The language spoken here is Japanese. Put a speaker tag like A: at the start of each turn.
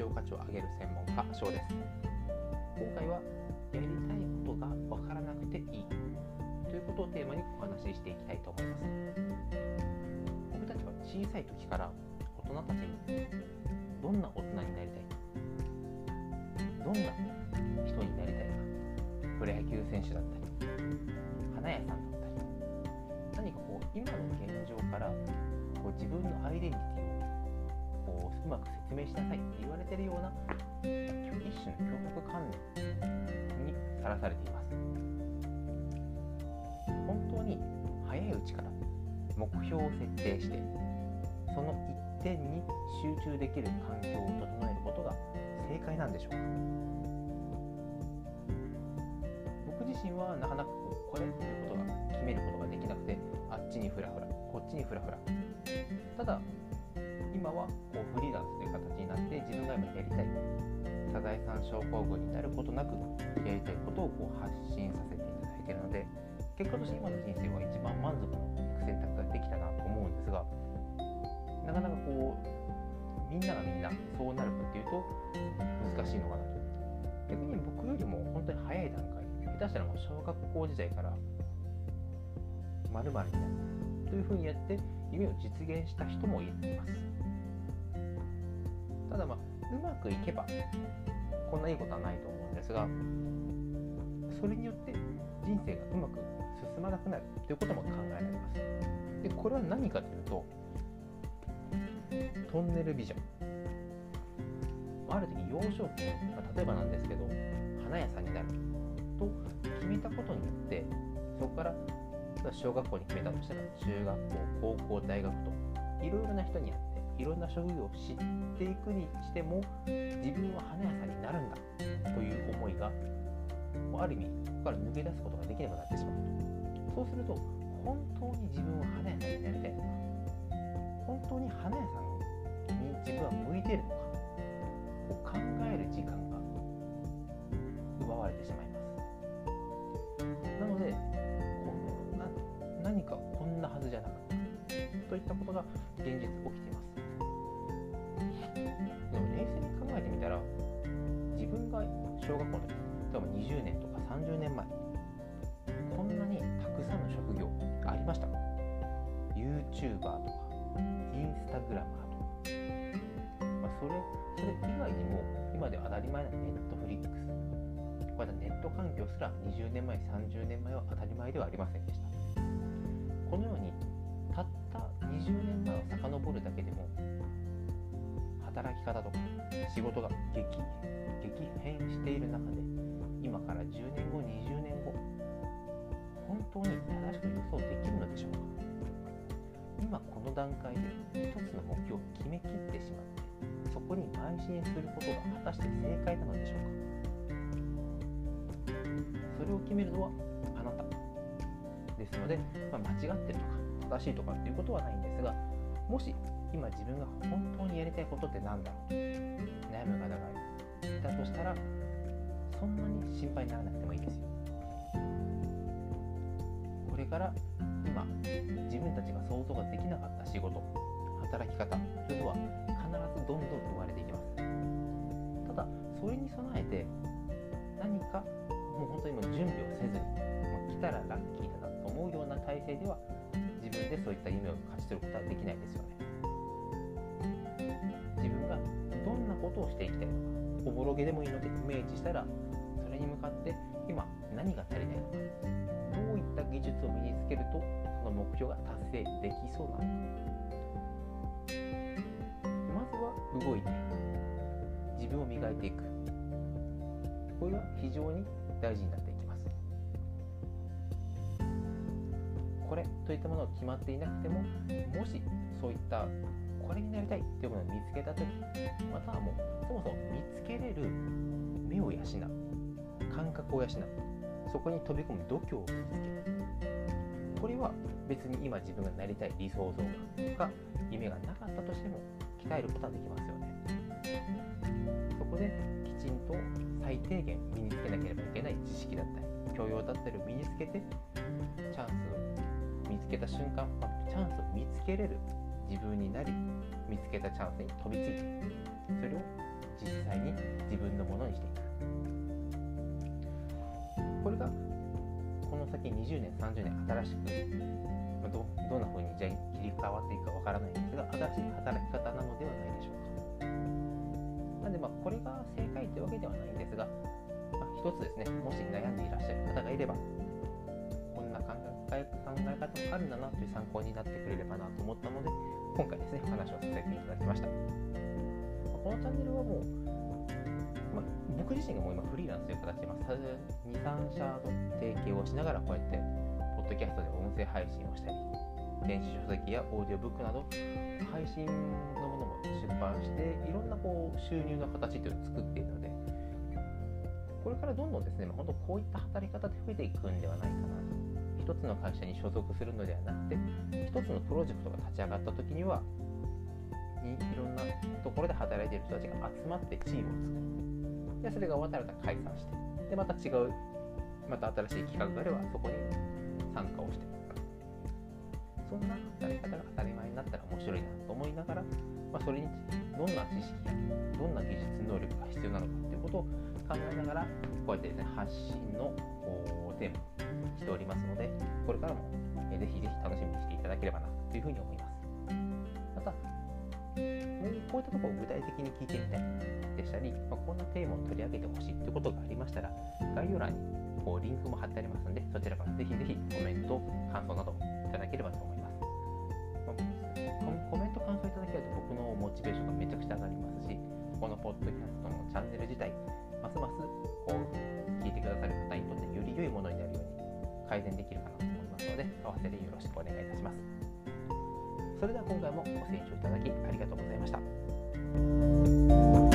A: 常価値を上げる専門家賞です。今回はやりたいことが分からなくていい。ということをテーマにお話ししていきたいと思います。僕たちは小さい時から大人たちにどんな大人になりたい？どんな人になりたいか？プロ野球選手だったり花屋さんだったり何かこう今の現状からこう自分のアイデンティティうまく説明しなさいって言われてるような一種の脅迫観念にさらされています。本当に早いうちから目標を設定してその一点に集中できる環境を整えることが正解なんでしょうか。僕自身はなかなかこうこれっていうことが決めることができなくてあっちにフラフラこっちにフラフラただ今はこうフリーランスという形になって自分が今やりたいサザエさん症候群になることなくやりたいことをこう発信させていただいているので結果として今の人生は一番満足のいく選択ができたなと思うんですがなかなかこうみんながみんなそうなるかっていうと難しいのかなと。逆に僕よりも本当に早い段階下手したらもう小学校時代からまるになるというふうにやって夢を実現した人もいます。ただまあうまくいけばこんないいことはないと思うんですがそれによって人生がうまく進まなくなるということも考えられます。でこれは何かというとトンネルビジョン。ある時幼少期に、ま、例えばなんですけど花屋さんになる。と決めたことによってそこから小学校に決めたとしたら中学校高校大学といろいろな人にやっていろんな職業を知っていくにしても自分は花屋さんになるんだという思いがある意味ここから抜け出すことができなくなってしまうと。そうすると本当に自分は花屋さんになりたいのか本当に花屋さんに自分は向いているのかを考える時間が奪われてしまいます。なのでこな何かこんなはずじゃなかったといったことが現実起きています。でも冷静に考えてみたら自分が小学校の時例えば20年とか30年前こんなにたくさんの職業ありましたか？YouTuber とかインスタグラマーそれそれ以外にも今では当たり前なネットフリックス。まだネット環境すら20年前30年前は当たり前ではありませんでした。このようにたった20年前を遡るだけでも働き方とか仕事が激激変している中で今から10年後20年後本当に正しく予想できるのでしょうか？今この段階で一つの目標を決めきってしまってそこに邁進することが果たして正解なのでしょうか？それを決めるのはあなたですので、まあ、間違ってるとか正しいとかっていうことはないんですがもし今自分が本当にやりたいことって何だろう悩む方がいたとしたらそんなに心配にならなくてもいいですよ。これから今自分たちが想像ができなかった仕事働き方というのは必ずどんどん生まれていきます。ただそれに備えて何かもう本当にもう準備をせずに、ま、来たらラッキーだなと思うような体制では自分でそういった夢を勝ち取ることはできないですよね。自分がどんなことをしていきたいのか。おぼろげでもいいのでイメージしたらそれに向かって今何が足りないのか。どういった技術を身につけるとその目標が達成できそうなのか。まずは動いて自分を磨いていく。これは非常に大事になってこれといったものが決まっていなくてももしそういったこれになりたいというものを見つけた時またはもうそもそも見つけれる目を養う感覚を養うそこに飛び込む度胸を見つけるこれは別に今自分がなりたい理想像が夢がなかったとしても鍛えることはできますよねそこできちんと最低限身につけなければいけない知識だったり教養だったりを身につけてチャンスつけた瞬間、まあ、チャンスを見つけれる。自分になり見つけたチャンスに飛びついてそれを実際に自分のものにしていく。これがこの先20年30年新しくまどどんな風にじゃ切り替わっていくかわからないんですが新しい働き方なのではないでしょうか。なんでまあこれが正解というわけではないんですが、まあ、一つですねもし悩んでいらっしゃる方がいればえ考え方もあるんだなという参考になってくれればなと思ったので今回ですね話をさせていただきました。このチャンネルはもう、ま、僕自身がもう今フリーランスという形で、まあ、23社と提携をしながらこうやってポッドキャストで音声配信をしたり電子書籍やオーディオブックなど配信のものも出版していろんなこう収入の形というのを作っているのでこれからどんどんですね、まあ、本当こういった働き方で増えていくんではないかなと。一つの会社に所属するのではなくて一つのプロジェクトが立ち上がった時にはいろんなところで働いている人たちが集まってチームを作る。でそれが終わったら解散してでまた違うまた新しい企画があればそこに参加をしてそんな働き方が当たり前になったら面白いなと思いながら、まあ、それにどんな知識やどんな技術能力が必要なのかということを考えながらこうやってですね発信のテーマしておりますのでこれからもぜひぜひ楽しみにしていただければなというふうに思います。またこういったところを具体的に聞いてみたいでしたり、まあ、こんなテーマを取り上げてほしいということがありましたら概要欄にこうリンクも貼ってありますのでそちらからぜひぜひコメント感想などいただければと思います、まあ、コメント感想いただけると僕のモチベーションがめちゃくちゃ上がりますしこのポッドキャストのチャンネル自体ますますこう聞いてくださる方改善できるかなと思いますので合わせてよろしくお願いいたします。それでは今回もご清聴いただきありがとうございました。